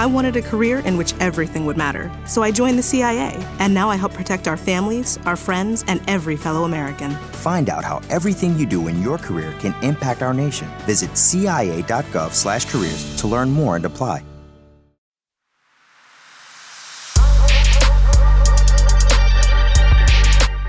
I wanted a career in which everything would matter, so I joined the CIA, and now I help protect our families, our friends, and every fellow American. Find out how everything you do in your career can impact our nation. Visit cia.gov/careers to learn more and apply.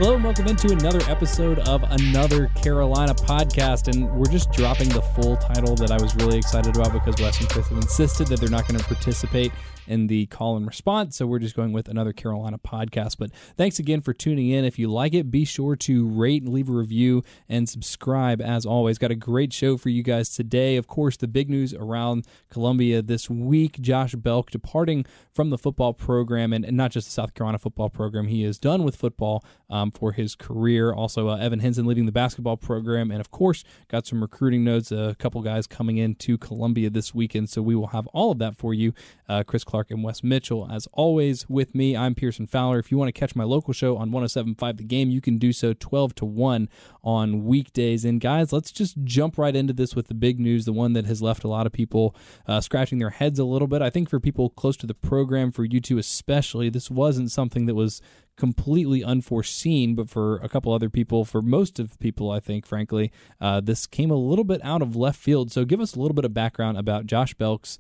Hello and welcome into another episode of another Carolina podcast. And we're just dropping the full title that I was really excited about because Wes and Chris have insisted that they're not going to participate in the call and response. So we're just going with another Carolina podcast. But thanks again for tuning in. If you like it, be sure to rate and leave a review and subscribe as always. Got a great show for you guys today. Of course, the big news around Columbia this week Josh Belk departing from the football program and, and not just the South Carolina football program. He is done with football um, for his career. Also, uh, Evan Hinson leaving the basketball program. And of course, got some recruiting notes. A couple guys coming into Columbia this weekend. So we will have all of that for you. Uh, Chris Clark and Wes Mitchell. As always, with me, I'm Pearson Fowler. If you want to catch my local show on 107.5 The Game, you can do so 12 to 1 on weekdays. And guys, let's just jump right into this with the big news, the one that has left a lot of people uh, scratching their heads a little bit. I think for people close to the program, for you two especially, this wasn't something that was completely unforeseen, but for a couple other people, for most of people, I think, frankly, uh, this came a little bit out of left field. So give us a little bit of background about Josh Belk's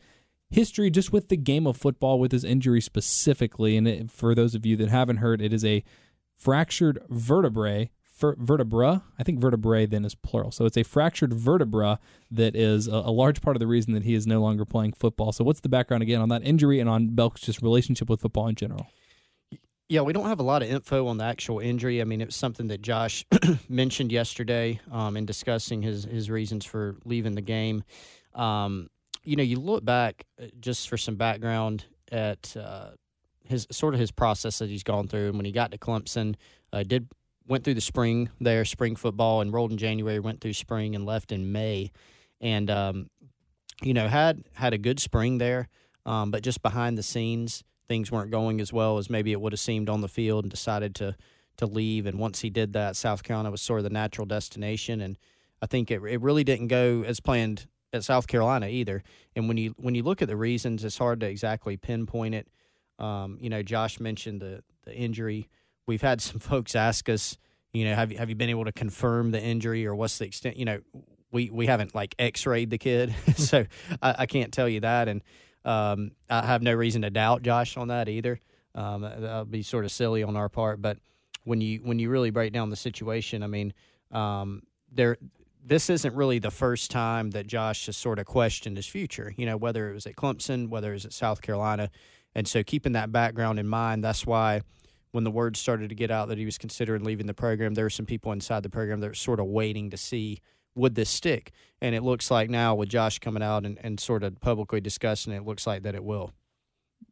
history just with the game of football, with his injury specifically. And it, for those of you that haven't heard, it is a fractured vertebrae. vertebra, I think vertebrae then is plural. So it's a fractured vertebra that is a, a, large part of the reason that he is no longer playing football. So, what's the background again on that injury and on Belk's just relationship with football in general? Yeah, we don't have a lot of info on the actual injury. I mean, it was something that Josh mentioned yesterday um, in discussing his his reasons for leaving the game. Um, you know, you look back uh, just for some background at uh, his sort of his process that he's gone through. And when he got to Clemson, uh, did went through the spring there, spring football, enrolled in January, went through spring, and left in May, and um, you know had had a good spring there, um, but just behind the scenes things weren't going as well as maybe it would have seemed on the field, and decided to to leave. And once he did that, South Carolina was sort of the natural destination, and I think it it really didn't go as planned at South Carolina either. And when you when you look at the reasons, it's hard to exactly pinpoint it. Um, you know, Josh mentioned the the injury. We've had some folks ask us, you know, have you have you been able to confirm the injury or what's the extent? You know, we we haven't like X-rayed the kid, so I, I, can't tell you that, and um, I have no reason to doubt Josh on that either. Um, that would be sort of silly on our part, but when you when you really break down the situation, I mean, um, there this isn't really the first time that Josh has sort of questioned his future, you know, whether it was at Clemson, whether it was at South Carolina. And so keeping that background in mind, that's why when the word started to get out that he was considering leaving the program, there were some people inside the program that were sort of waiting to see would this stick. And it looks like now with Josh coming out and, and sort of publicly discussing it, it looks like that it will.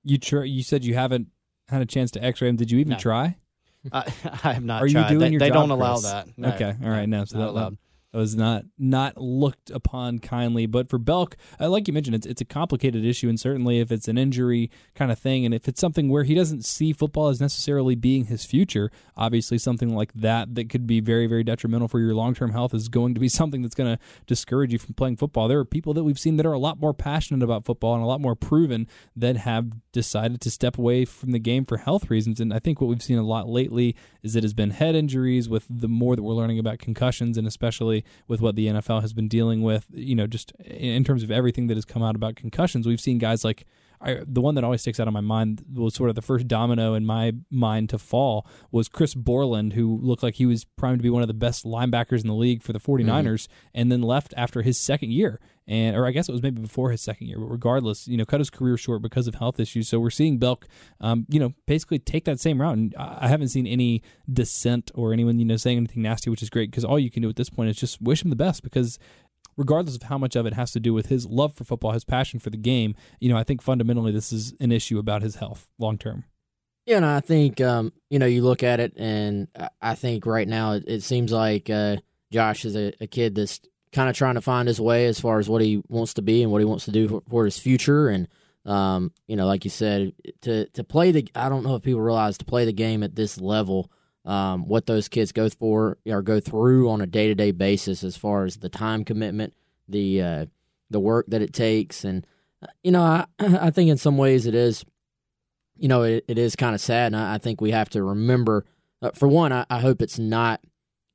You tr- you said you haven't had a chance to x-ray him. Did you even no. try? I, I have not Are tried. you doing they, your they job, don't allow Chris? that. No, okay. All right. No, so not that, allowed was not not looked upon kindly. But for Belk, uh, like you mentioned, it's it's a complicated issue, and certainly if it's an injury kind of thing, and if it's something where he doesn't see football as necessarily being his future, obviously something like that that could be very very detrimental for your long term health is going to be something that's going to discourage you from playing football. There are people that we've seen that are a lot more passionate about football and a lot more proven that have decided to step away from the game for health reasons. And I think what we've seen a lot lately is it has been head injuries with the more that we're learning about concussions and especially with what the NFL has been dealing with, you know, just in terms of everything that has come out about concussions. We've seen guys like I, the one that always sticks out in my mind was sort of the first domino in my mind to fall was Chris Borland, who looked like he was primed to be one of the best linebackers in the league for the 49ers mm-hmm. and then left after his second year. And, or I guess it was maybe before his second year, but regardless, you know, cut his career short because of health issues. So we're seeing Belk, um, you know, basically take that same route. And I haven't seen any dissent or anyone, you know, saying anything nasty, which is great because all you can do at this point is just wish him the best because regardless of how much of it has to do with his love for football, his passion for the game, you know, I think fundamentally this is an issue about his health long term. Yeah, and I think um, you know you look at it, and I think right now it, it seems like uh, Josh is a, a kid that's kind of trying to find his way as far as what he wants to be and what he wants to do for, for his future. And um, you know, like you said, to to play the I don't know if people realize to play the game at this level um, what those kids go for or go through on a day to day basis as far as the time commitment, the uh, the work that it takes, and you know, I I think in some ways it is, you know, it, it is kind of sad, and I, I think we have to remember. Uh, for one, I, I hope it's not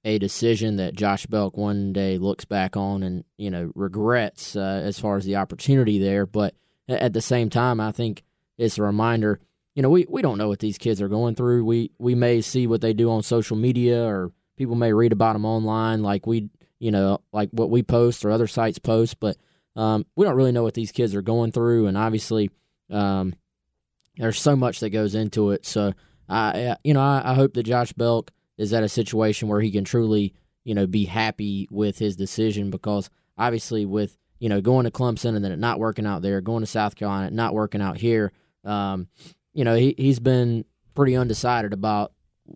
a decision that Josh Belk one day looks back on and you know regrets uh, as far as the opportunity there. But at the same time, I think it's a reminder. You know, we, we don't know what these kids are going through. We we may see what they do on social media, or people may read about them online, like we you know like what we post or other sites post. But um, we don't really know what these kids are going through, and obviously, um, there's so much that goes into it. So I you know I, I hope that Josh Belk is at a situation where he can truly, you know, be happy with his decision? Because obviously, with you know going to Clemson and then it not working out there, going to South Carolina, not working out here, um, you know, he he's been pretty undecided about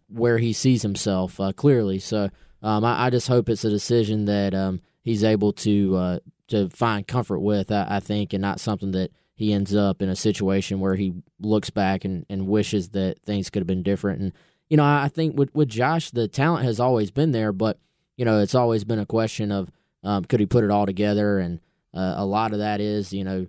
where he sees himself uh, clearly. So um, I, I, just hope it's a decision that um, he's able to uh, to find comfort with. I, I, think, and not something that he ends up in a situation where he looks back and, and wishes that things could have been different. And you know, I think with with Josh, the talent has always been there, but you know, it's always been a question of um, could he put it all together, and uh, a lot of that is you know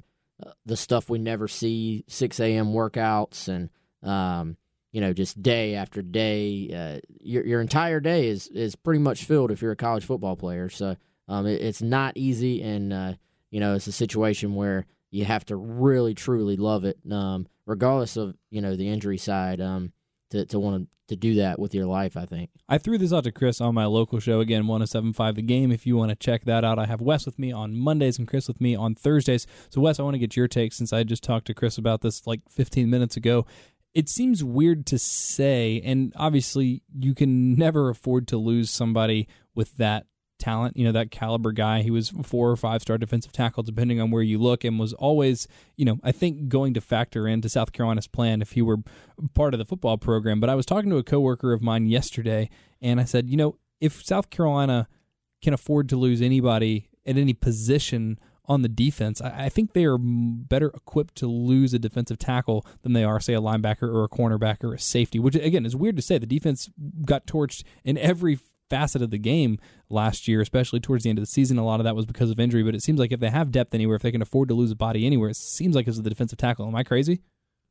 the stuff we never see, six a.m. workouts, and um, you know, just day after day. Uh, your your entire day is is pretty much filled if you're a college football player. So um, it, it's not easy, and uh, you know, it's a situation where you have to really truly love it, um, regardless of you know the injury side. Um, to, to want to, do that with your life, I think. I threw this out to Chris on my local show, again, 1075 The Game. If you want to check that out, I have Wes with me on Mondays and Chris with me on Thursdays. So, Wes, I want to get your take since I just talked to Chris about this like 15 minutes ago. It seems weird to say, and obviously, you can never afford to lose somebody with that talent, you know, that caliber guy. He was four or five star defensive tackle, depending on where you look, and was always, you know, I think going to factor into South Carolina's plan if he were part of the football program. But I was talking to a coworker of mine yesterday, and I said, you know, if South Carolina can afford to lose anybody at any position on the defense, I, think they are better equipped to lose a defensive tackle than they are, say, a linebacker or a cornerback or a safety, which, again, is weird to say. The defense got torched in every facet of the game last year, especially towards the end of the season. A lot of that was because of injury, but it seems like if they have depth anywhere, if they can afford to lose a body anywhere, it seems like it's the defensive tackle. Am I crazy?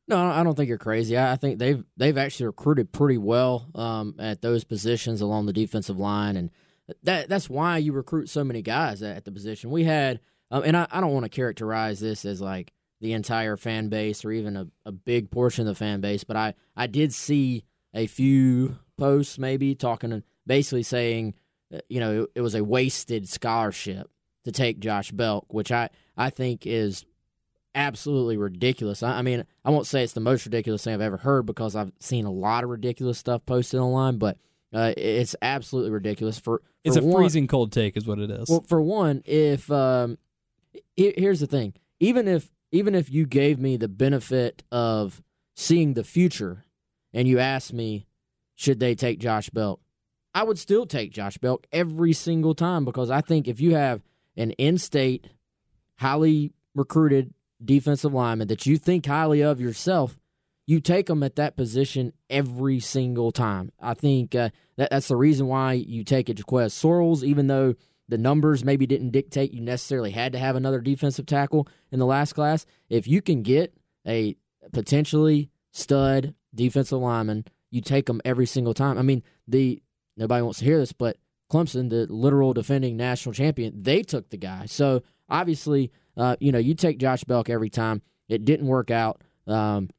No, I don't think you're crazy. I think they've they've actually recruited pretty well um, at those positions along the defensive line, and that that's why you recruit so many guys at the position. We had, um, and I, I don't want to characterize this as like the entire fan base or even a, a big portion of the fan base, but I I did see a few posts maybe talking basically saying, uh, you know, it, it was a wasted scholarship to take Josh Belk, which I, I think is absolutely ridiculous. I, I, mean, I won't say it's the most ridiculous thing I've ever heard because I've seen a lot of ridiculous stuff posted online, but uh, it's absolutely ridiculous. For, for it's a one, freezing cold take, is what it is. Well, for one, if um, here's the thing, even if even if you gave me the benefit of seeing the future, and you asked me, should they take Josh Belk? I would still take Josh Belk every single time because I think if you have an in-state, highly recruited defensive lineman that you think highly of yourself, you take them at that position every single time. I think uh, that, that's the reason why you take a Jaquez Sorrells, even though the numbers maybe didn't dictate you necessarily had to have another defensive tackle in the last class. If you can get a potentially stud defensive lineman, you take them every single time. I mean, the nobody wants to hear this, but Clemson, the literal defending national champion, they took the guy. So obviously, uh, you know, you take Josh Belk every time. It didn't work out. Um,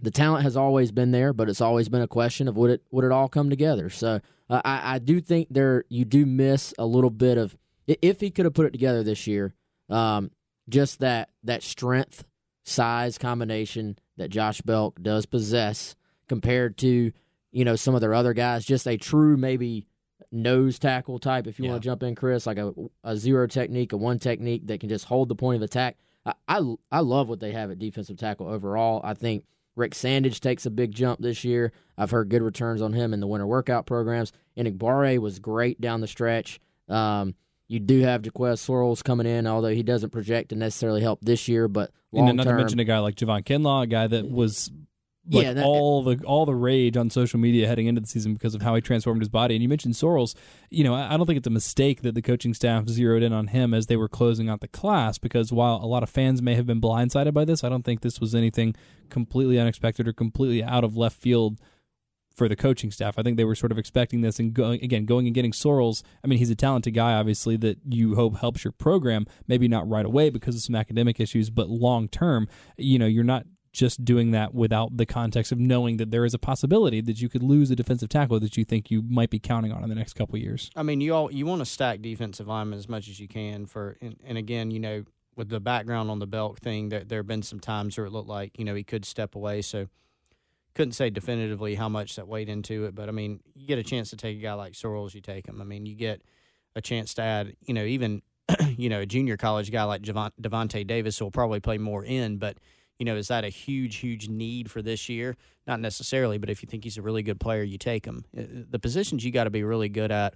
the talent has always been there, but it's always been a question of would it would it all come together. So uh, I, I do think there you do miss a little bit of if he could have put it together this year, um, just that that strength size combination that Josh Belk does possess compared to you know, some of their other guys, just a true maybe nose tackle type, if you yeah. want to jump in, Chris, like a, a zero technique, a one technique that can just hold the point of attack. I, I, I love what they have at defensive tackle overall. I think Rick Sandidge takes a big jump this year. I've heard good returns on him in the winter workout programs. Enagbare was great down the stretch. Um, you do have Jaquez Sorrells coming in, although he doesn't project to necessarily help this year, but long and not to mention a guy like Javon Kinlaw, a guy that was like Yeah, that- all the all the rage on social media heading into the season because of how he transformed his body. And you mentioned Sorrells. You know, I I don't think it's a mistake that the coaching staff zeroed in on him as they were closing out the class because while a lot of fans may have been blindsided by this, I don't think this was anything completely unexpected or completely out of left field for the coaching staff. I think they were sort of expecting this and going again going and getting Sorrells. I mean, he's a talented guy, obviously, that you hope helps your program. Maybe not right away because of some academic issues, but long term, you know, you're not just doing that without the context of knowing that there is a possibility that you could lose a defensive tackle that you think you might be counting on in the next couple years. I mean, you all you want to stack defensive linemen as much as you can for, and, and again, you know, with the background on the Belk thing, there there have been some times where it looked like you know he could step away. So couldn't say definitively how much that weighed into it, but I mean, you get a chance to take a guy like Sorrells, you take him. I mean, you get a chance to add, you know, even you know a junior college guy like Javon, Devontae Davis will probably play more in, but you know, is that a huge, huge need for this year? Not necessarily, but if you think he's a really good player, you take him. Uh, The positions you got to be really good at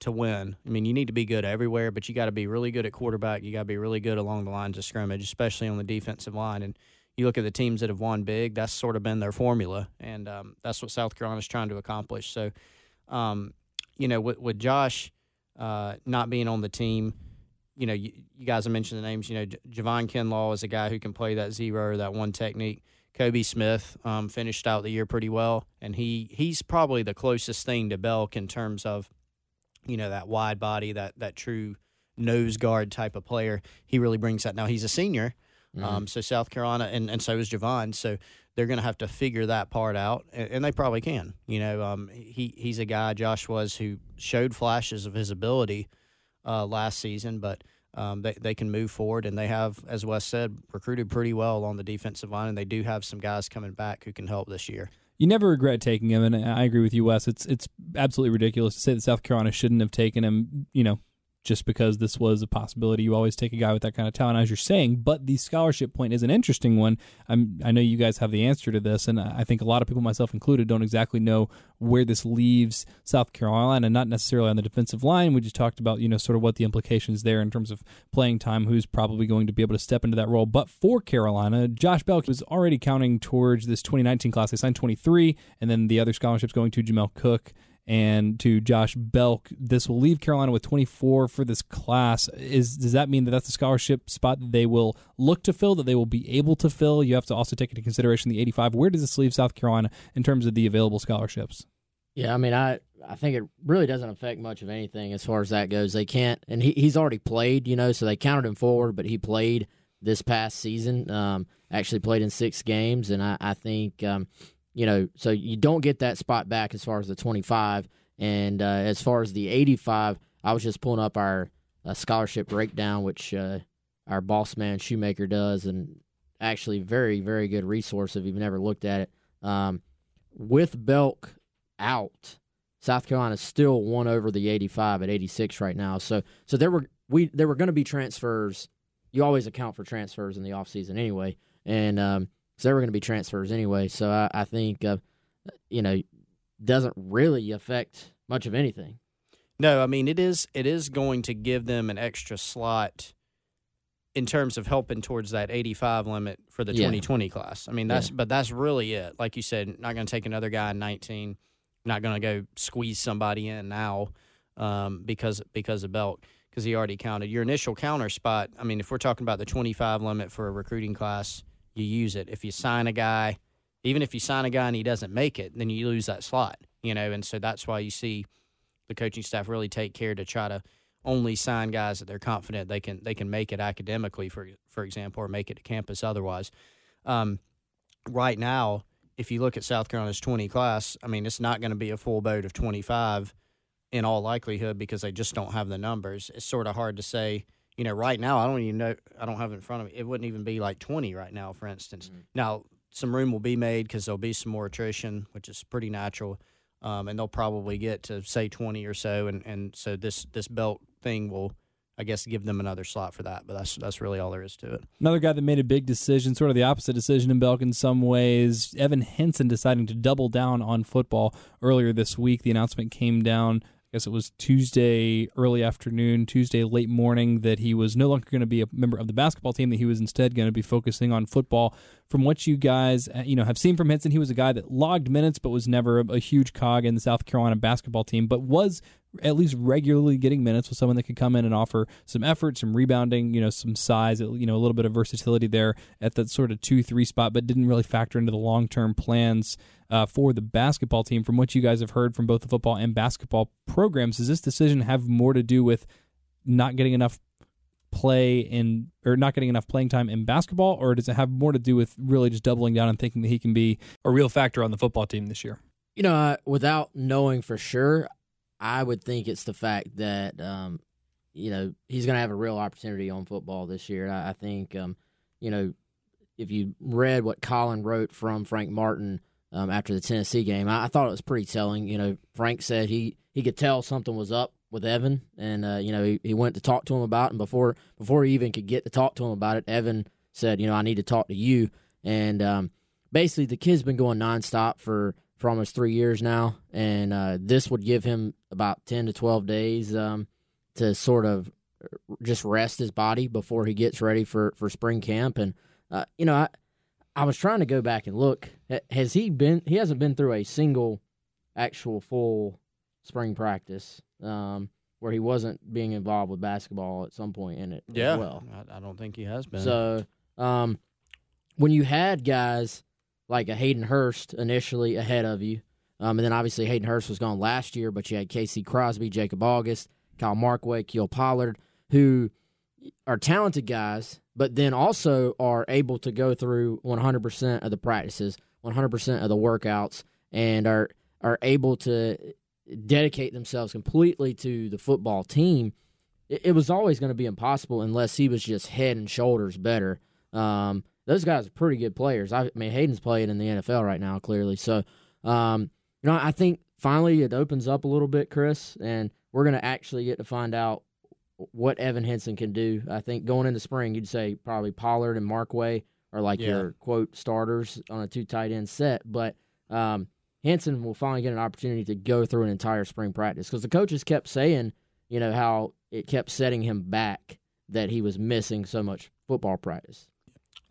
to win. I mean, you need to be good everywhere, but you got to be really good at quarterback. You got to be really good along the lines of scrimmage, especially on the defensive line. And you look at the teams that have won big, that's sort of been their formula, and um, that's what South Carolina's trying to accomplish. So, um, you know, with, with Josh uh, not being on the team, you know, you, you guys have mentioned the names. You know, J- Javon Kinlaw is a guy who can play that zero or that one technique. Kobe Smith um, finished out the year pretty well, and he he's probably the closest thing to Belk in terms of, you know, that wide body, that that true nose guard type of player. He really brings that. Now he's a senior, um, so South Carolina, and, and so is Javon. So they're going to have to figure that part out, and, and they probably can. You know, um, he he's a guy Josh was who showed flashes of his ability uh, last season, but um, they they can move forward, and they have, as Wes said, recruited pretty well on the defensive line, and they do have some guys coming back who can help this year. You never regret taking him, and I agree with you, Wes. It's it's absolutely ridiculous to say that South Carolina shouldn't have taken him. You know, just because this was a possibility. You always take a guy with that kind of talent, as you're saying. But the scholarship point is an interesting one. I'm, I know you guys have the answer to this, and I think a lot of people, myself included, don't exactly know where this leaves South Carolina. Not necessarily on the defensive line. We just talked about, you know, sort of what the implications there in terms of playing time, who's probably going to be able to step into that role. But for Carolina, Josh Belk was already counting towards this 2019 class. They signed 23, and then the other scholarships going to Jamel Cook and to Josh Belk. This will leave Carolina with 24 for this class. Is does that mean that that's a scholarship spot that they will look to fill, that they will be able to fill? You have to also take into consideration the 85. Where does this leave South Carolina in terms of the available scholarships? Yeah, I mean, I I think it really doesn't affect much of anything as far as that goes. They can't, and he, he's already played, you know, so they counted him forward, but he played this past season. Um, actually played in six games, and I, I think, um, you know, so you don't get that spot back as far as the twenty five, and uh, as far as the eighty five, I was just pulling up our uh, scholarship breakdown, which uh, our boss man Shoemaker does, and actually very very good resource if you've never looked at it. Um, with Belk out, South Carolina still won over the 85 at 86 right now. So so there were we there were going to be transfers. You always account for transfers in the offseason anyway, and um, so there were going to be transfers anyway. So I, I think uh, you know doesn't really affect much of anything. No, I mean it is it is going to give them an extra slot in terms of helping towards that 85 limit for the Yeah. 2020 class. I mean that's Yeah. but that's really it. Like you said, not going to take another guy in 19. Not going to go squeeze somebody in now um, because because of Belk because he already counted your initial counter spot. I mean, if we're talking about the 25 limit for a recruiting class, you use it. If you sign a guy, even if you sign a guy and he doesn't make it, then you lose that slot. You know, and so that's why you see the coaching staff really take care to try to only sign guys that they're confident they can they can make it academically, for for example, or make it to campus otherwise. Um, right now, if you look at South Carolina's 20 class, I mean, it's not going to be a full boat of 25 in all likelihood because they just don't have the numbers. It's sort of hard to say. You know, right now, I don't even know. I don't have it in front of me. It wouldn't even be like 20 right now, for instance. Now, some room will be made because there'll be some more attrition, which is pretty natural. Um, and they'll probably get to say 20 or so. And, and so this, this Belk thing will, I guess, give them another slot for that. But that's, that's really all there is to it. Another guy that made a big decision, sort of the opposite decision in Belk in some ways, Evan Hinson deciding to double down on football earlier this week. The announcement came down guess it was Tuesday early afternoon, Tuesday late morning, that he was no longer going to be a member of the basketball team, that he was instead going to be focusing on football. From what you guys, uh, you know, have seen from Hinson, he was a guy that logged minutes, but was never a, a huge cog in the South Carolina basketball team, but was at least regularly getting minutes with someone that could come in and offer some effort, some rebounding, you know, some size, you know, a little bit of versatility there at that sort of two three spot, but didn't really factor into the long term plans uh, for the basketball team. From what you guys have heard from both the football and basketball programs, does this decision have more to do with not getting enough play in or not getting enough playing time in basketball, or does it have more to do with really just doubling down and thinking that he can be a real factor on the football team this year? You know, uh, without knowing for sure, I would think it's the fact that um, you know he's going to have a real opportunity on football this year. I, I think um, you know if you read what Colin wrote from Frank Martin um, after the Tennessee game. I, I, thought it was pretty telling. You know, Frank said he he could tell something was up with Evan, and uh, you know he, he went to talk to him about it. And before before he even could get to talk to him about it, Evan said, you know, I need to talk to you. And um, basically, the kid's been going nonstop for for almost three years now, and uh, this would give him about ten to twelve days um, to sort of just rest his body before he gets ready for for spring camp. And uh, you know, I I was trying to go back and look. Has he been? He hasn't been through a single actual full spring practice um, where he wasn't being involved with basketball at some point in it. Yeah, well, I, I, don't think he has been. So um, when you had guys like a Hayden Hurst initially ahead of you, um, and then obviously Hayden Hurst was gone last year, but you had Casey Crosby, Jacob August, Kyle Markway, Kiel Pollard, who are talented guys but then also are able to go through 100% of the practices, 100% of the workouts, and are are able to dedicate themselves completely to the football team. It, it was always going to be impossible unless he was just head and shoulders better. Um, those guys are pretty good players. I, I, mean, Hayden's playing in the NFL right now, clearly. So, um, you know, I think finally it opens up a little bit, Chris, and we're going to actually get to find out what Evan Hinson can do. I think going into spring, you'd say probably Pollard and Markway are like yeah. your quote starters on a two tight end set, but um, Hinson will finally get an opportunity to go through an entire spring practice because the coaches kept saying, you know, how it kept setting him back that he was missing so much football practice.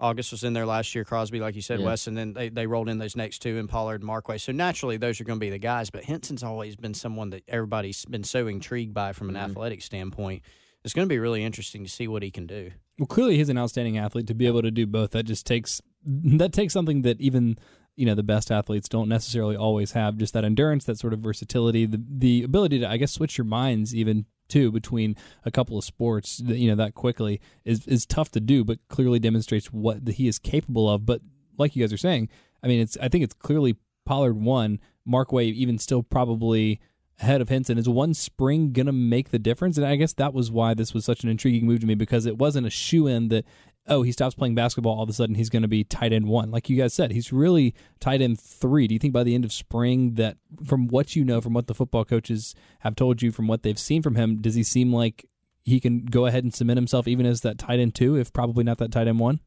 August was in there last year, Crosby, like you said, yeah. Wes, and then they, they rolled in those next two in Pollard and Markway. So naturally, those are going to be the guys. But Hinson's always been someone that everybody's been so intrigued by from an mm-hmm. athletic standpoint. It's going to be really interesting to see what he can do. Well, clearly he's an outstanding athlete to be able to do both. That just takes that takes something that even you know the best athletes don't necessarily always have just that endurance that sort of versatility the the ability to i guess switch your minds even too between a couple of sports you know that quickly is is tough to do but clearly demonstrates what he is capable of but like you guys are saying i mean it's i think it's clearly pollard one markway even still probably ahead of Hinson. is one spring going to make the difference and i guess that was why this was such an intriguing move to me because it wasn't a shoe in that oh, he stops playing basketball, all of a sudden he's going to be tight end one. Like you guys said, he's really tight end three. Do you think by the end of spring that, from what you know, from what the football coaches have told you, from what they've seen from him, does he seem like he can go ahead and cement himself even as that tight end two, if probably not that tight end one?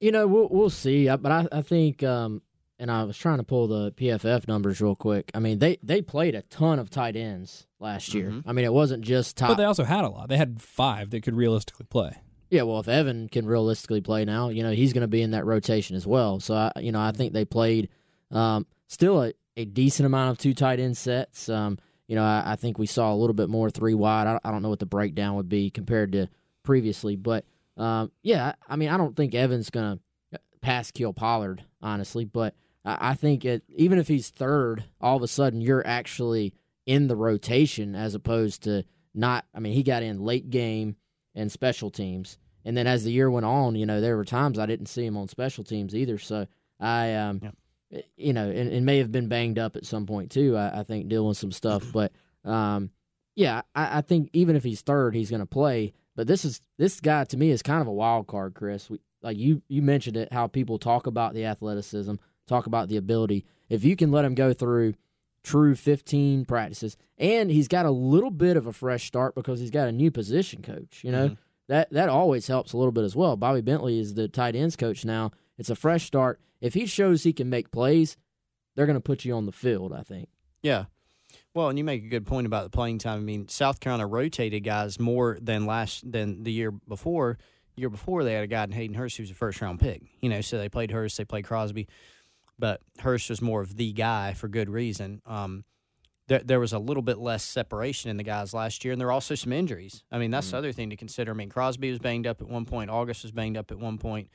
You know, we'll we'll see. But I, I think, um, and I was trying to pull the PFF numbers real quick. I mean, they they played a ton of tight ends last year. Mm-hmm. I mean, it wasn't just top. But they also had a lot. They had five that could realistically play. Yeah, well, if Evan can realistically play now, you know he's going to be in that rotation as well. So I, you know, I think they played um, still a, a, decent amount of two tight end sets. Um, you know, I, I, think we saw a little bit more three wide. I, I, don't know what the breakdown would be compared to previously, but um, yeah, I mean, I don't think Evan's going to pass Kiel Pollard honestly, but I, think it, even if he's third, all of a sudden you're actually in the rotation as opposed to not. I mean, he got in late game and special teams. And then as the year went on, you know, there were times I didn't see him on special teams either. So I, um, yeah. you know, and, and, may have been banged up at some point too. I, I think dealing with some stuff, but um, yeah, I, I, think even if he's third, he's going to play. But this is this guy to me is kind of a wild card, Chris. We, like you you mentioned it, how people talk about the athleticism, talk about the ability. If you can let him go through true 15 practices and he's got a little bit of a fresh start because he's got a new position coach you know mm-hmm. that that always helps a little bit as well bobby bentley is the tight ends coach now it's a fresh start if he shows he can make plays they're going to put you on the field i think yeah Well, and you make a good point about the playing time. I mean, South Carolina rotated guys more than last than the year before. year before, they had a guy in Hayden Hurst who was a first round pick. You know, so they played Hurst, they played Crosby, but Hurst was more of the guy for good reason. Um, there, there was a little bit less separation in the guys last year, and there were also some injuries. I mean, that's mm-hmm. the other thing to consider. I mean, Crosby was banged up at one point, August was banged up at one point,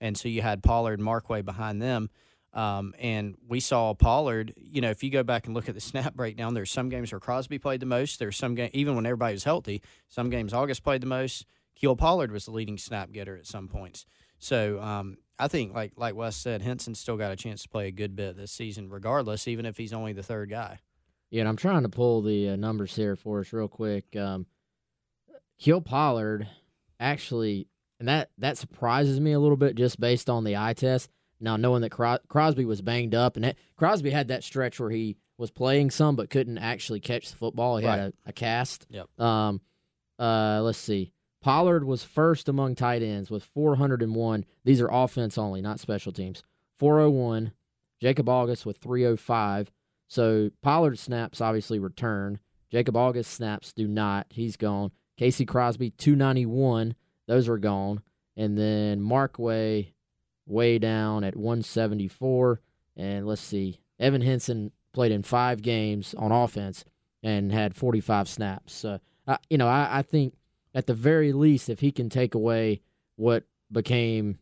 and so you had Pollard and Markway behind them. Um, and we saw Pollard. You know, if you go back and look at the snap breakdown, there's some games where Crosby played the most. There's some game even when everybody was healthy. Some games August played the most. Kiel Pollard was the leading snap getter at some points. So um, I think, like like Wes said, Hinson's still got a chance to play a good bit this season, regardless, even if he's only the third guy. Yeah, and I'm trying to pull the uh, numbers here for us real quick. Um, Kiel Pollard actually, and that that surprises me a little bit just based on the eye test. Now, knowing that Crosby was banged up, and that, Crosby had that stretch where he was playing some but couldn't actually catch the football. He right. had a, a, cast. Yep. Um, uh, let's see. Pollard was first among tight ends with 401. These are offense only, not special teams. 401. Jacob August with 305. So Pollard snaps obviously return. Jacob August snaps do not. He's gone. Casey Crosby 291. Those are gone. And then Markway way down at 174. And let's see, Evan Hinson played in five games on offense and had 45 snaps. Uh, you know, I, I think at the very least, if he can take away what became,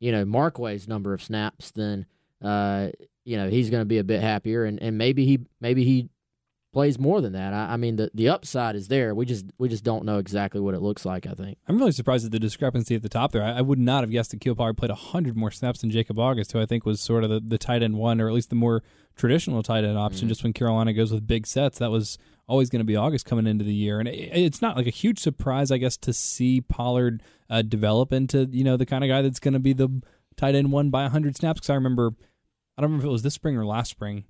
you know, Markway's number of snaps, then uh, you know he's going to be a bit happier, and, and maybe he maybe he plays more than that. I, I, mean, the the upside is there. We just we just don't know exactly what it looks like. I think. I'm really surprised at the discrepancy at the top there. I, I would not have guessed that Kiel Pollard played hundred more snaps than Jacob August, who I think was sort of the, the tight end one, or at least the more traditional tight end option. Mm-hmm. Just when Carolina goes with big sets, that was always going to be August coming into the year, and it, it's not like a huge surprise, I guess, to see Pollard uh, develop into you know the kind of guy that's going to be the tight end one by hundred snaps. Because I remember, I don't remember if it was this spring or last spring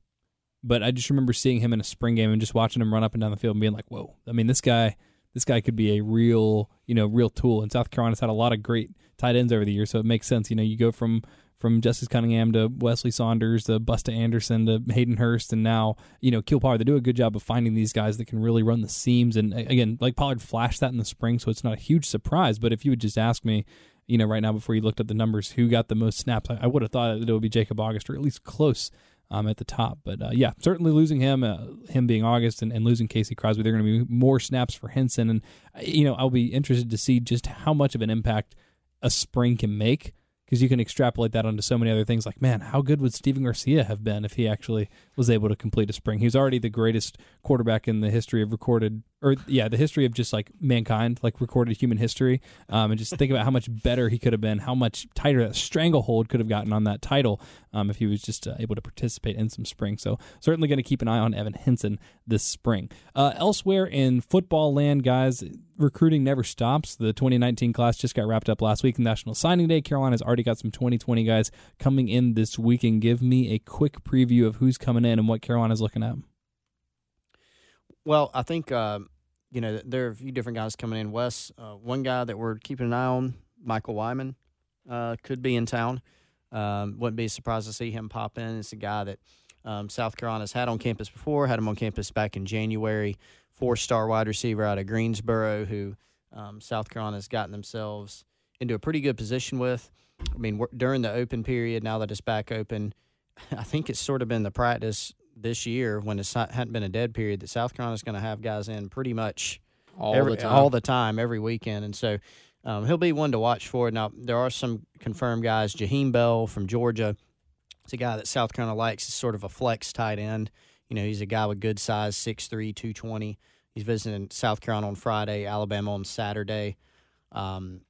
but I just remember seeing him in a spring game and just watching him run up and down the field and being like, "Whoa!" I mean, this guy, this guy could be a real, you know, real tool. And South Carolina's had a lot of great tight ends over the years, so it makes sense. You know, you go from from Justice Cunningham to Weslye Saunders to Busta Anderson to Hayden Hurst, and now you know Pollard. They do a good job of finding these guys that can really run the seams. And again, like Pollard flashed that in the spring, so it's not a huge surprise. But if you would just ask me, you know, right now before you looked up the numbers, who got the most snaps, I would have thought that it would be Jacob August, or at least close um, at the top. But uh, yeah, certainly losing him, uh, him being August, and, and, losing Casey Crosby, they're going to be more snaps for Hinson. And uh, you know, I'll be interested to see just how much of an impact a spring can make because you can extrapolate that onto so many other things. Like, man, how good would Stephen Garcia have been if he actually was able to complete a spring? He's already the greatest quarterback in the history of recorded, or yeah, the history of just like mankind, like recorded human history. Um, and just think about how much better he could have been, how much tighter that stranglehold could have gotten on that title um, if he was just uh, able to participate in some spring. So certainly going to keep an eye on Evan Hinson this spring. Uh, elsewhere in football land, guys recruiting never stops. The 2019 class just got wrapped up last week, National Signing Day. Carolina's already got some 2020 guys coming in this week. And give me a quick preview of who's coming in and what Carolina's looking at. Well, I think uh, you know there are a few different guys coming in. Wes, uh, one guy that we're keeping an eye on, Michael Wyman, uh, could be in town. Um, wouldn't be surprised to see him pop in. It's a guy that um, South Carolina's had on campus before. Had him on campus back in January four star wide receiver out of Greensboro who um, South Carolina's gotten themselves into a pretty good position with. I mean, during the open period, now that it's back open, I think it's sort of been the practice this year when it hadn't been a dead period that South Carolina's going to have guys in pretty much all every, the time, all the time, every weekend, and so um, he'll be one to watch for. Now there are some confirmed guys. Jaheim Bell from Georgia, it's a guy that South Carolina likes. Is sort of a flex tight end. You know, he's a guy with good size, 6'3", 220. He's visiting South Carolina on Friday, Alabama on Saturday. Um,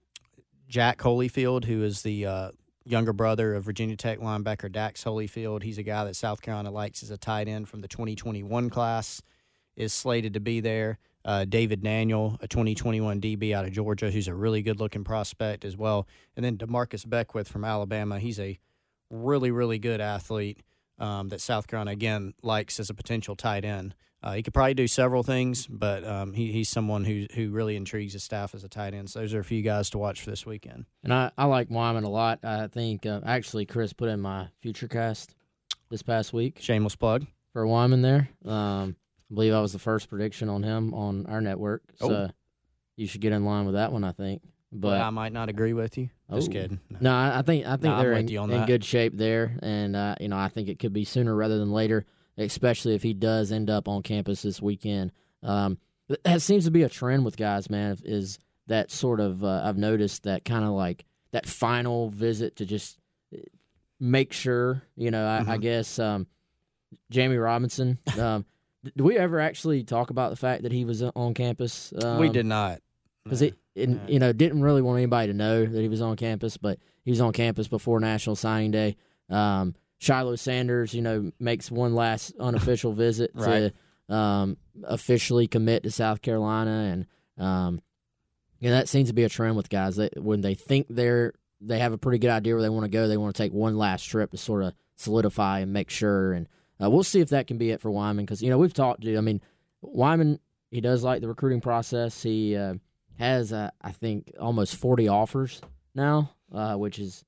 Jack Holyfield, who is the uh, younger brother of Virginia Tech linebacker Dax Hollifield, he's a guy that South Carolina likes as a tight end from the 2021 class, is slated to be there. Uh, David Daniel, a 2021 DB out of Georgia, who's a really good looking prospect as well. And then Demarcus Beckwith from Alabama. He's a really, really good athlete um, that South Carolina again likes as a potential tight end. Uh, he could probably do several things, but um, he, he's someone who who really intrigues the staff as a tight end. So those are a few guys to watch for this weekend. And I, I like Wyman a lot. I think uh, actually Chris put in my future cast this past week. Shameless plug for Wyman there. Um, I believe I was the first prediction on him on our network. So Oh. you should get in line with that one, I think. But I might not agree with you. Just Oh. kidding. No. no, I I think I think I'm they're in, in good shape there, and uh, you know I think it could be sooner rather than later, especially if he does end up on campus this weekend. Um, that seems to be a trend with guys, man. Is that sort of uh, I've noticed that kind of like that final visit to just uh, make sure, you know. I, I Mhm. guess um, Jamie Robinson. Um, did we ever actually talk about the fact that he was on campus? Um, we did not. Because it you know didn't really want anybody to know that he was on campus, but he was on campus before National Signing Day. Um, Shiloh Sanders, you know, makes one last unofficial visit Right. to um, officially commit to South Carolina, and um, you know that seems to be a trend with guys that when they think they're they have a pretty good idea where they want to go, they want to take one last trip to sort of solidify and make sure. And uh, we'll see if that can be it for Wyman because you know we've talked to. I mean, Wyman he does like the recruiting process. He uh, has uh, I think almost forty offers now, uh, which is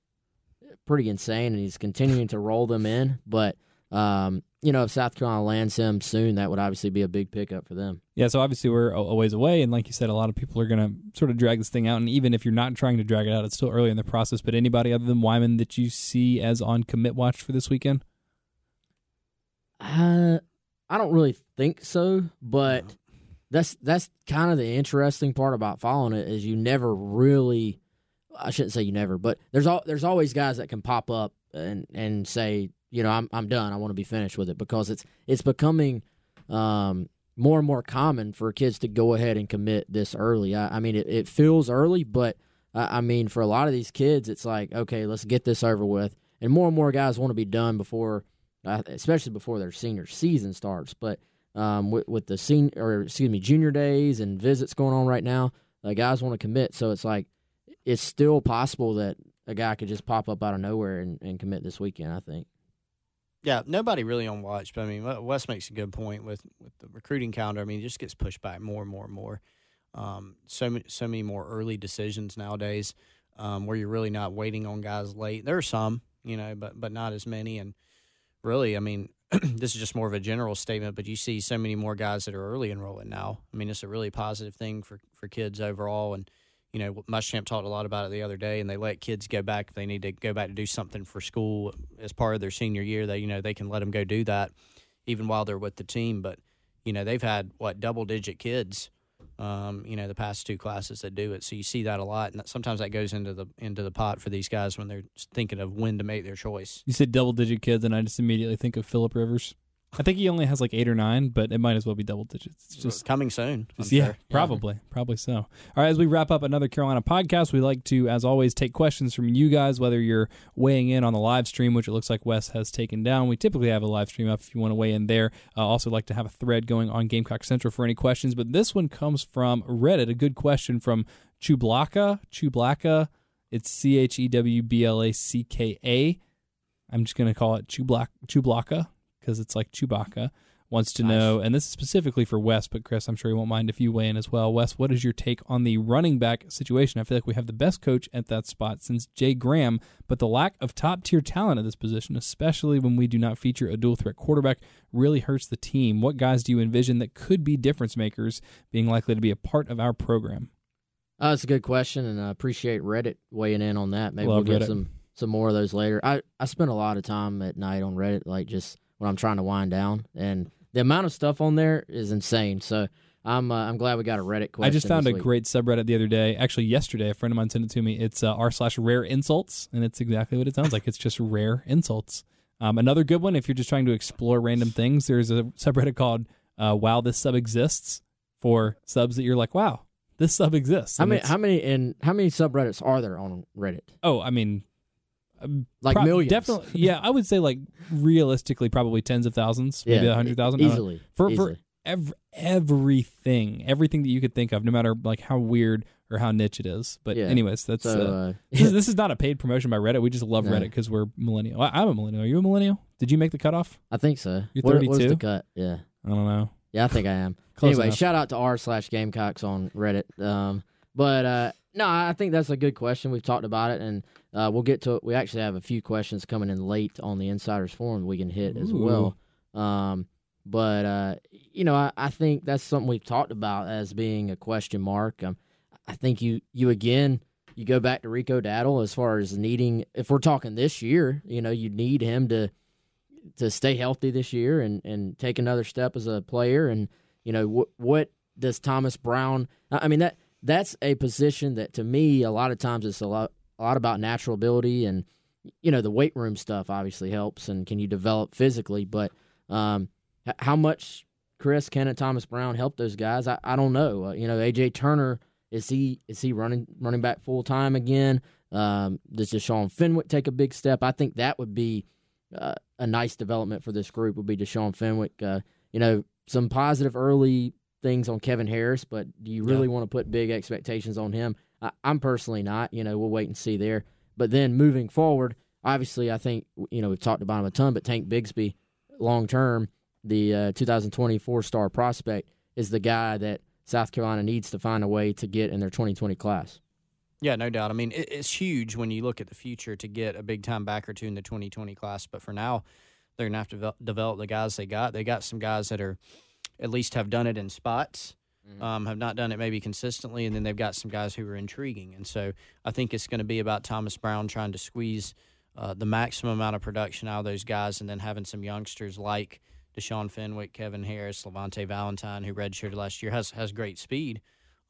pretty insane, and he's continuing to roll them in. But um, you know, if South Carolina lands him soon, that would obviously be a big pickup for them. Yeah, so obviously we're a a ways away, and like you said, a lot of people are going to sort of drag this thing out. And even if you're not trying to drag it out, it's still early in the process. But anybody other than Wyman that you see as on commit watch for this weekend? Uh, I don't really think so, but that's that's kind of the interesting part about following it is you never really. I shouldn't say you never, but there's all there's always guys that can pop up and and say, you know, I'm I'm done. I want to be finished with it because it's it's becoming um, more and more common for kids to go ahead and commit this early. I, I mean, it, it feels early, but I, I mean, for a lot of these kids, it's like, okay, let's get this over with. And more and more guys want to be done before, uh, especially before their senior season starts. But um, with, with the senior, or excuse me, junior days and visits going on right now, The guys want to commit. So it's like it's still possible that a guy could just pop up out of nowhere and, and commit this weekend. I think. Yeah, nobody really on watch, but I mean, Wes makes a good point with with the recruiting calendar. I mean, it just gets pushed back more and more and more. Um, so so many more early decisions nowadays, um, where you're really not waiting on guys late. There are some, you know, but but not as many. And really, I mean, this is just more of a general statement, but you see so many more guys that are early enrolling now. I mean, it's a really positive thing for for kids overall. And you know, Muschamp talked a lot about it the other day, and they let kids go back if they need to go back to do something for school as part of their senior year. They, you know, they can let them go do that, even while they're with the team. But you know, they've had what double digit kids, um, you know, the past two classes that do it. So you see that a lot, and that, sometimes that goes into the into the pot for these guys when they're thinking of when to make their choice. You said double digit kids, and I just immediately think of Philip Rivers. I think he only has like eight or nine, but it might as well be double digits. It's just coming soon. Just- yeah, sure. probably, probably so. All right, as we wrap up another Carolina podcast, we like to, as always, take questions from you guys. Whether you're weighing in on the live stream, which it looks like Wes has taken down, we typically have a live stream up if you want to weigh in there. Uh, also, like to have a thread going on Gamecock Central for any questions. But this one comes from Reddit. A good question from Chewblacka. Chewblacka. It's C H E W B L A C K A. I'm just going to call it Chublak Chublaka because it's like Chewbacca wants to Nice. know, and this is specifically for Wes, but Chris, I'm sure he won't mind if you weigh in as well. Wes, what is your take on the running back situation? I feel like we have the best coach at that spot since Jay Graham, but the lack of top tier talent at this position, especially when we do not feature a dual threat quarterback, really hurts the team. What guys do you envision that could be difference makers being likely to be a part of our program? Uh, that's a good question, and I appreciate Reddit weighing in on that. Maybe Love we'll get Reddit. some some more of those later. I I spend a lot of time at night on Reddit, like just when I'm trying to wind down, and the amount of stuff on there is insane. So I'm uh, I'm glad we got a Reddit question. I just found a week. great subreddit the other day. Actually, yesterday, a friend of mine sent it to me. It's uh, r slash rare insults, and it's exactly what it sounds like. It's just rare insults. Um, another good one, if you're just trying to explore random things, there's a subreddit called uh, "Wow, this sub exists" for subs that you're like, "Wow, this sub exists." How many how many and how many subreddits are there on Reddit? Oh, I mean, Like prob- millions. Definitely, yeah. I would say like realistically, probably tens of thousands, maybe a hundred thousand. Easily for easily. for ev- everything, everything that you could think of, no matter like how weird or how niche it is. But Yeah. anyways, that's so uh, uh, this, is, this is not a paid promotion by Reddit. We just love No. Reddit because we're millennial. I, I'm a millennial. Are you a millennial? Did you make the cutoff? I think so. You're What- What's 32? the cut? Yeah, I don't know. yeah, I think I am. Anyway, enough. shout out to r slash Gamecocks on Reddit. Um, but uh, no, I think that's a good question. We've talked about it, and uh, we'll get to it. We actually have a few questions coming in late on the Insiders Forum we can hit as well. Um, But uh, you know, I, I, think that's something we've talked about as being a question mark. Um, I think you you again you go back to Rico Dowdle as far as needing. If we're talking this year, you know, you need him to to stay healthy this year and and take another step as a player. And you know, what what does Thomas Brown? I mean that that's a position that to me a lot of times it's a lot a lot about natural ability and you know the weight room stuff obviously helps and can you develop physically but um, how much chris and thomas brown help those guys i, I don't know uh, you know aj turner is he is he running running back full time again um, does Deshaun Fenwick take a big step? I think that would be uh, a nice development for this group. Would be Deshaun Fenwick. Uh, you know, some positive early things on Kevin Harris, but do you really yeah. want to put big expectations on him? I, I'm personally not. You know, we'll wait and see there. But then moving forward, obviously, I think you know we've talked about him a ton, but Tank Bigsby, long term, the uh, 2024 star prospect, is the guy that South Carolina needs to find a way to get in their 2020 class. Yeah, no doubt. I mean, it's huge when you look at the future to get a big time back or two in the 2020 class. But for now, they're going to have to develop the guys they got. They got some guys that are at least have done it in spots. Mm-hmm. Um, have not done it maybe consistently, and then they've got some guys who are intriguing. And so I think it's going to be about Thomas Brown trying to squeeze uh, the maximum amount of production out of those guys, and then having some youngsters like Deshaun Fenwick, Kevin Harris, Lavonte Valentine, who redshirted last year, has has great speed,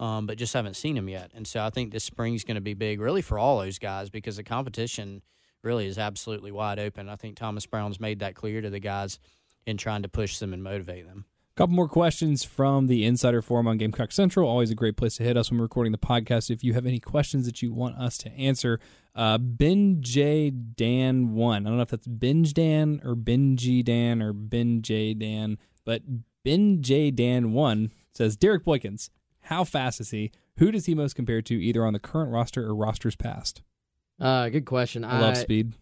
um, but just haven't seen him yet. And so I think this spring's going to be big, really, for all those guys because the competition really is absolutely wide open. I think Thomas Brown's made that clear to the guys in trying to push them and motivate them. Couple more questions from the Insider Forum on Gamecock Central. Always a great place to hit us when we're recording the podcast. If you have any questions that you want us to answer, uh, Ben J Dan one. I don't know if that's Binge Dan or Benji Dan or Ben J Dan, but Ben J Dan one says Derek Boykins. How fast is he? Who does he most compare to, either on the current roster or rosters past? Uh, good question. I, I love speed.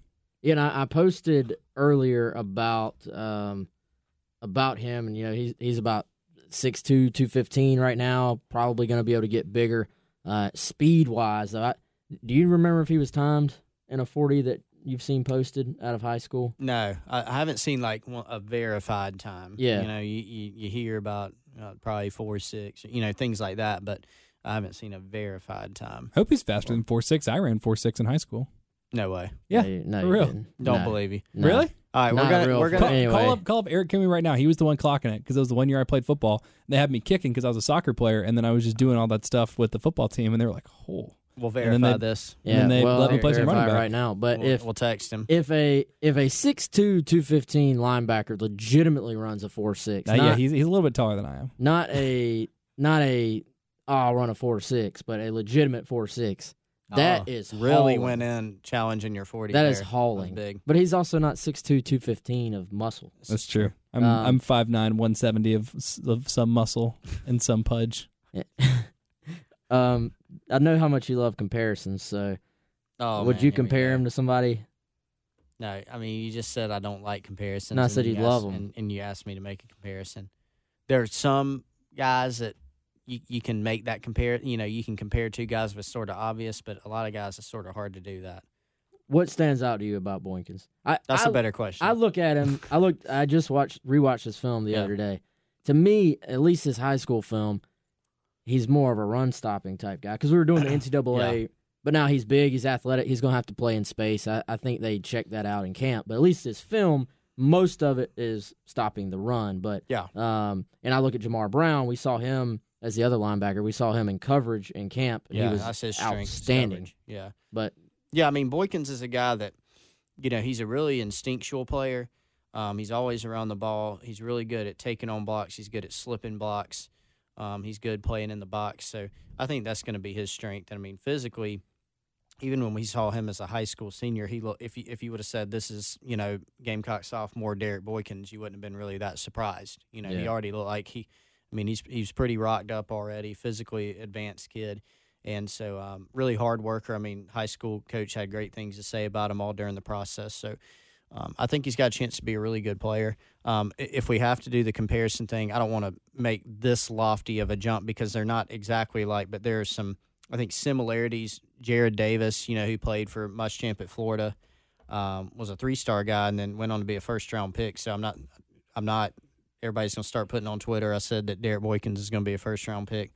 You know, I posted earlier about um, about him, and you know, he's he's about 6'2", 215 right now. Probably going to be able to get bigger. Uh, speed wise, though, I, do you remember if he was timed in a 40 that you've seen posted out of high school? No, I, I haven't seen like a verified time. Yeah, you know, you you, you hear about uh, probably four six, you know, things like that, but I haven't seen a verified time. Hope he's faster than four six. I ran four six in high school. No way. Yeah, no, no for real. Didn't. Don't no. believe you. No. Really? All right, we're gonna we're gonna call, anyway. call, up call up Eric Kimmy right now. He was the one clocking it because it was the one year I played football. They had me kicking because I was a soccer player, and then I was just doing all that stuff with the football team, and they were like, "Oh." We'll verify they, this. Yeah, and they well, let me play some running back right now. But we'll, if we'll text him, if a if a six two two fifteen linebacker legitimately runs a four six, yeah, he's he's a little bit taller than I am. Not a not a oh, I'll run a four six, but a legitimate four six. That oh, is really hauling. went in challenging your forty. That there. is hauling. big, but he's also not 6'2", 215 of muscle. That's true. I'm um, I'm five nine, one seventy of of some muscle and some pudge. um, I know how much you love comparisons, so oh, would man, you compare him to somebody? No, I mean you just said I don't like comparisons. No, I said you love them, and, and you asked me to make a comparison. There are some guys that you, you can make that compare. You know, you can compare two guys if it's sort of obvious, but a lot of guys it's sort of hard to do that. What stands out to you about Boykins? I, That's I, a better question. I look at him. I look. I just watched rewatched this film the yeah. other day. To me, at least his high school film, he's more of a run stopping type guy. Because we were doing the NCAA, yeah. but now he's big, he's athletic, he's going to have to play in space. I, I think they checked that out in camp. But at least his film, most of it is stopping the run. But yeah, um, and I look at Jamar Brown. We saw him as the other linebacker. We saw him in coverage in camp. Yeah, he was that's his outstanding. Yeah, but yeah, I mean Boykins is a guy that you know he's a really instinctual player. Um, he's always around the ball. He's really good at taking on blocks. He's good at slipping blocks. Um, he's good playing in the box. So I think that's going to be his strength. And I mean, physically, even when we saw him as a high school senior, he looked, if you, if you would have said this is you know Gamecock sophomore Derek Boykins, you wouldn't have been really that surprised. You know, yeah. he already looked like he I mean, he's he's pretty rocked up already, physically advanced kid, and so um, really hard worker. I mean, high school coach had great things to say about him all during the process. So. Um, I think he's got a chance to be a really good player. Um, if we have to do the comparison thing, I don't want to make this lofty of a jump because they're not exactly like, but there are some, I think, similarities. Jarrad Davis, you know, who played for Muschamp at Florida, um, was a three-star guy and then went on to be a first-round pick. So I'm not, I'm not everybody's going to start putting on Twitter. I said that Derek Boykins is going to be a first round pick.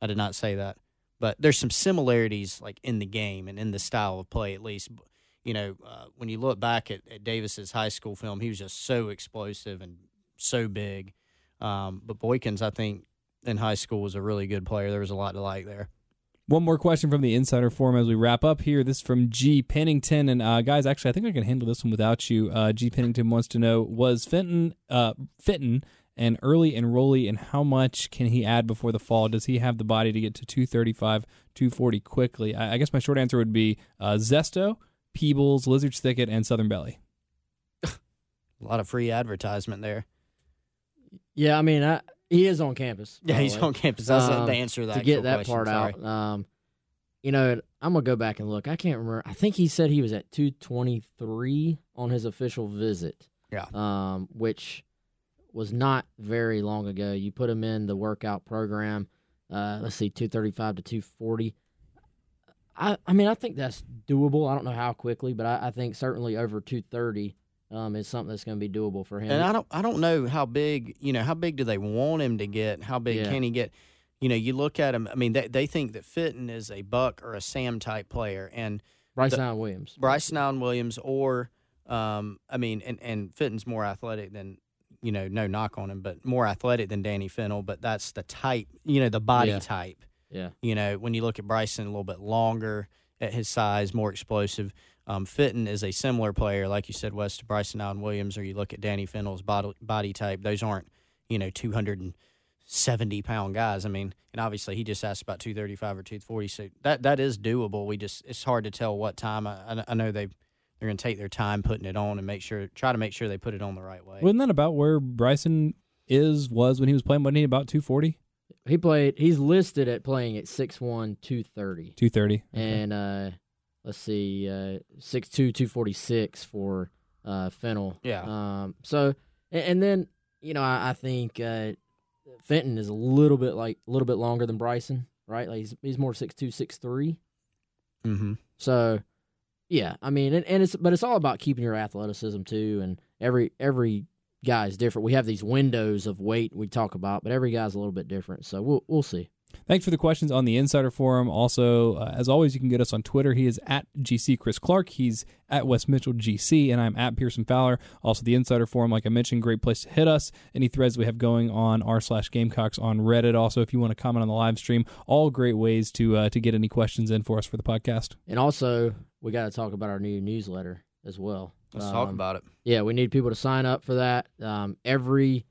I did not say that, but there's some similarities like in the game and in the style of play at least. You know, uh, when you look back at, at Davis's high school film, he was just so explosive and so big. Um, but Boykins, I think, in high school was a really good player. There was a lot to like there. One more question from the Insider Forum as we wrap up here. This is from G. Pennington. And uh, guys, actually, I think I can handle this one without you. Uh, G. Pennington wants to know Was Fenton, uh, Fenton an early enrollee, and how much can he add before the fall? Does he have the body to get to 235, 240 quickly? I, I guess my short answer would be uh, Zesto, Peebles, Lizard's Thicket, and Southern Belly. a lot of free advertisement there. Yeah, I mean, I, he is on campus. Yeah, he's on campus. That's Um, the answer to that. to get that question, part sorry. out. Um, you know, I'm gonna go back and look. I can't remember. I think he said he was at 223 on his official visit. Yeah. Um, which was not very long ago. You put him in the workout program. Uh, let's see, 235 to 240. I, I mean, I think that's doable. I don't know how quickly, but I, I think certainly over 230 um, is something that's going to be doable for him. And I don't I don't know how big you know how big do they want him to get? How big Yeah. can he get? You know, you look at him. I mean, they they think that Fitton is a Buck or a Sam type player, and Bryce the- Williams. Bryce Allen Williams or um, I mean, and and Fitton's more athletic than you know, no knock on him, but more athletic than Danny Fennell. But that's the type, you know, the body Yeah. type. Yeah. You know, when you look at Bryson, a little bit longer at his size, more explosive. Um, Fitton is a similar player, like you said, Wes to Bryson Allen Williams, or you look at Danny Fennell's body, body type. Those aren't, you know, 270 pound guys. I mean, and obviously he just asked about 235 or 240. So that that is doable. We just, it's hard to tell what time. I, I- I know they, they're going to take their time putting it on and make sure, try to make sure they put it on the right way. Wasn't that about where Bryson is, was when he was playing? Wasn't he about 240? He played. He's listed at playing at 6'1", 230. 230. and uh, let's see, uh, 6'2", 246 for uh, Fennell. Yeah. Um. So, and, and then you know, I, I think uh, Fenton is a little bit like a little bit longer than Bryson, right? Like he's he's more 6'2", 6'3". mm-hmm. So, yeah, I mean, and, and it's but it's all about keeping your athleticism too, and every every guy is different. We have these windows of weight we talk about, but every guy's a little bit different. So we'll we'll see. Thanks for the questions on the Insider Forum. Also, uh, as always, you can get us on Twitter. He is at GC Chris Clark. He's at Wes Mitchell GC, and I'm at Pearson Fowler. Also, the Insider Forum, like I mentioned, great place to hit us. Any threads we have going on r slash Gamecocks on Reddit. Also, if you want to comment on the live stream, all great ways to uh, to get any questions in for us for the podcast. And also, we got to talk about our new newsletter as well. Let's talk Um, about it. Yeah, we need people to sign up for that. Um, every,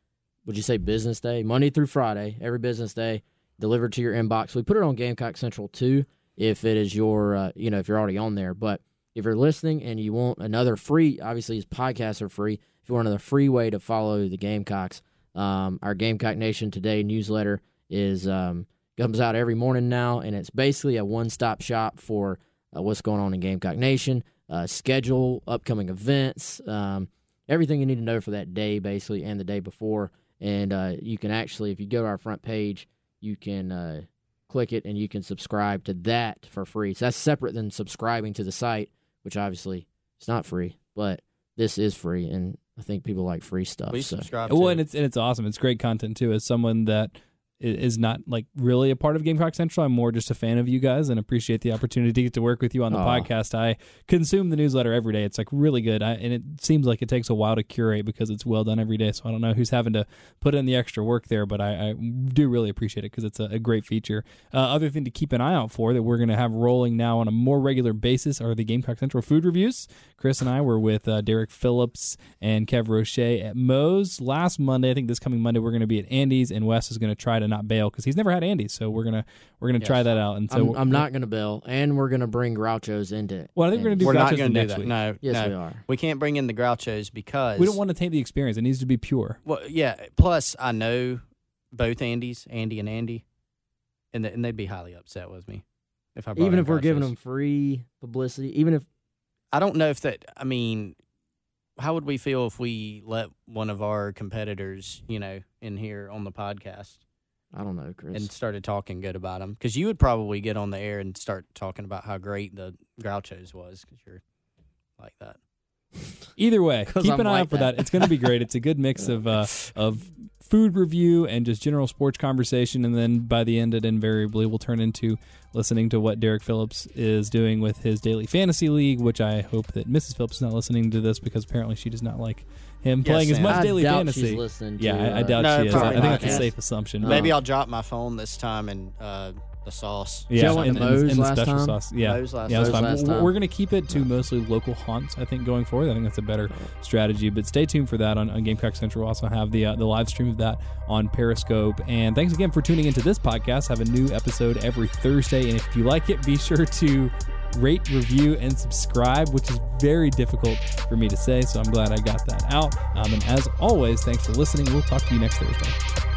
would you say business day, Monday through Friday, every business day, delivered to your inbox. We put it on Gamecock Central too, if it is your, uh, you know, if you're already on there. But if you're listening and you want another free, obviously his podcasts are free. If you want another free way to follow the Gamecocks, um, our Gamecock Nation Today newsletter is um, comes out every morning now, and it's basically a one-stop shop for uh, what's going on in Gamecock Nation, uh, schedule, upcoming events, um, everything you need to know for that day, basically, and the day before. And uh, you can actually, if you go to our front page, you can uh, click it and you can subscribe to that for free. So that's separate than subscribing to the site, which obviously it's not free, but this is free, and I think people like free stuff. Please so. subscribe. Well, and it's and it's awesome. It's great content too. As someone that i- is not like really a part of Gamecock Central, I'm more just a fan of you guys and appreciate the opportunity to work with you on the Aw. podcast. I consume the newsletter every day. It's like really good, I, and it seems like it takes a while to curate because it's well done every day. So I don't know who's having to put in the extra work there, but I, I do really appreciate it because it's a, a great feature. Uh, other thing to keep an eye out for that we're going to have rolling now on a more regular basis are the Gamecock Central food reviews. Chris and I were with uh, Derek Phillips and Kev Roche at Moe's last Monday. I think this coming Monday we're going to be at Andy's, and Wes is going to try to not bail because he's never had Andy's, so we're gonna we're gonna try that out. And so I'm, I'm not going to bail, and we're going to bring Grouchos into it. Well, I think we're gonna do We're not Groucho's going to do next that. week. No, Yes, no. we are. We can't bring in the Grouchos because We don't want to taint the experience. It needs to be pure. Well, yeah. Plus, I know both Andys, Andy and Andy, and th- and they'd be highly upset with me if I Even if we're giving them free publicity, even if I don't know if that. I mean, how would we feel if we let one of our competitors, you know, in here on the podcast I don't know, Chris. and started talking good about them? Because you would probably get on the air and start talking about how great the Grouchos was because you're like that. Either way, keep I'm an eye like out for that. that. It's going to be great. It's a good mix of uh, of food review and just general sports conversation. And then by the end, it invariably will turn into listening to what Derek Phillips is doing with his daily fantasy league, which I hope that Mrs. Phillips is not listening to this because apparently she does not like him Yes, playing as much I daily doubt fantasy. she's listening yeah, to, I, I doubt No, she is. I, I think not. that's a safe assumption. but- Maybe I'll drop my phone this time and uh, the sauce. yeah, Y'all and, and- and the last special time? sauce. Yeah, Moe's last yeah, that's time. We're- last We're time. going to keep it to mostly local haunts. I think going forward, I think that's a better strategy. But stay tuned for that on, on Gamecock Central. We'll also have the uh, the live stream of that on Periscope. And thanks again for tuning into this podcast. Have a new episode every Thursday. And if you like it, be sure to rate, review, and subscribe, which is very difficult for me to say. So I'm glad I got that out. Um, and as always, thanks for listening. We'll talk to you next Thursday.